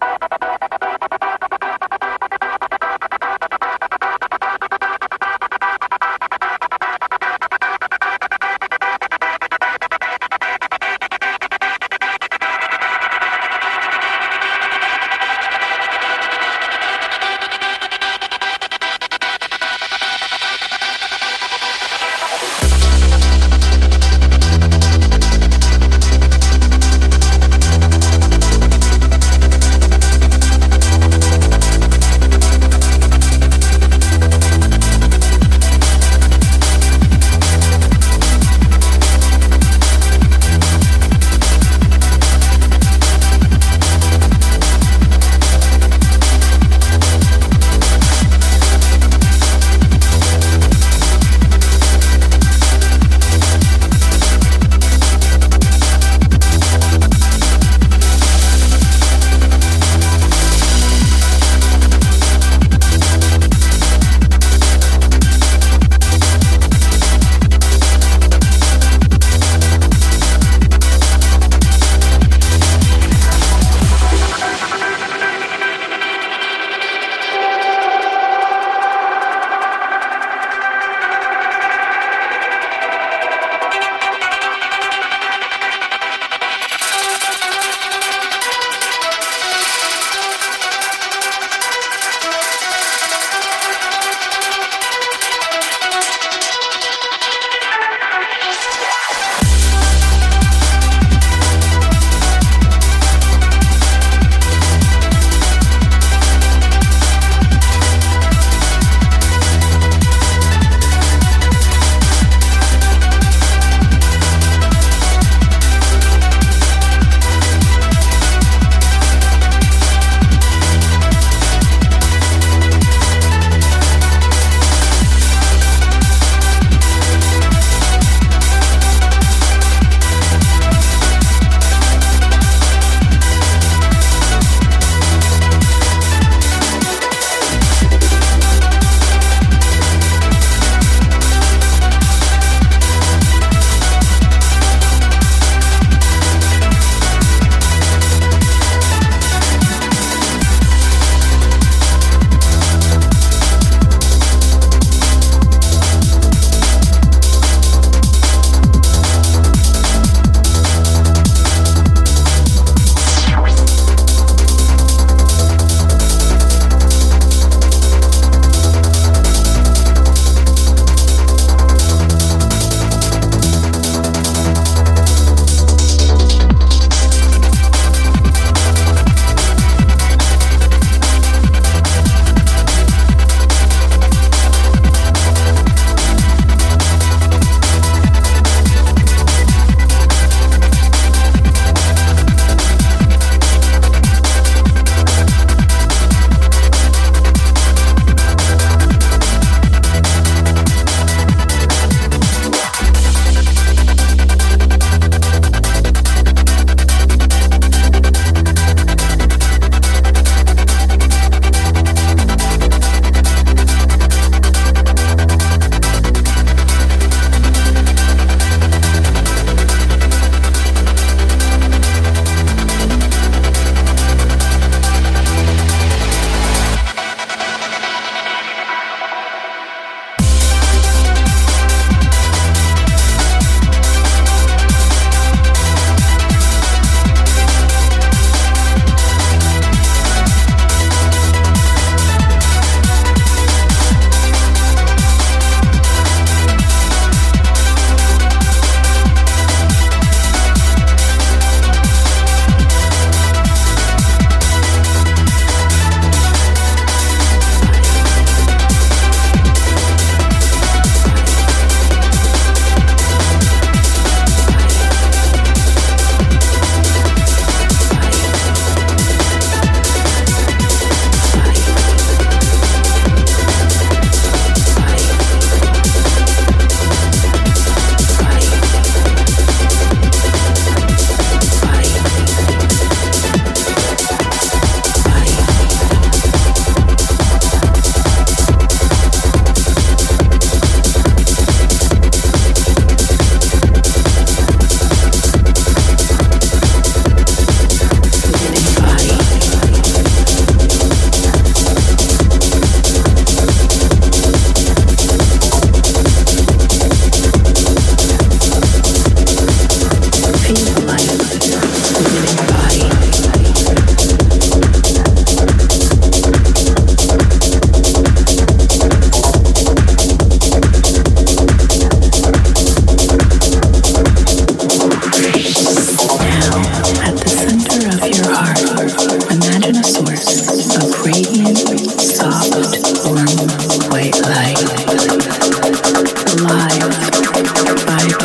you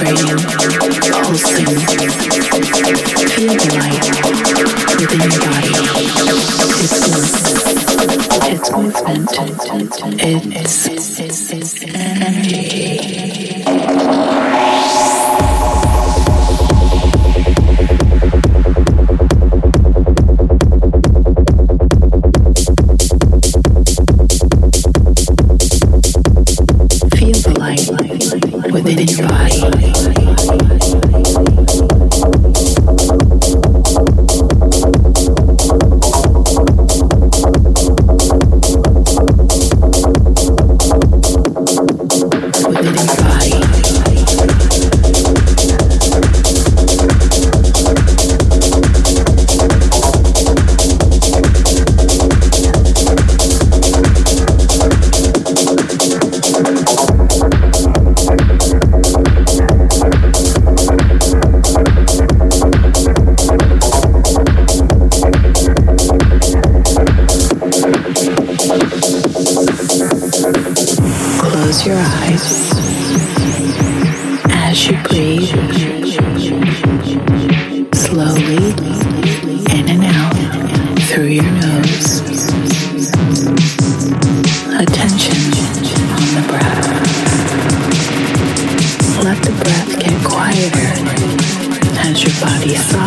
Radio will see you. Pulsing.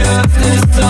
Ist am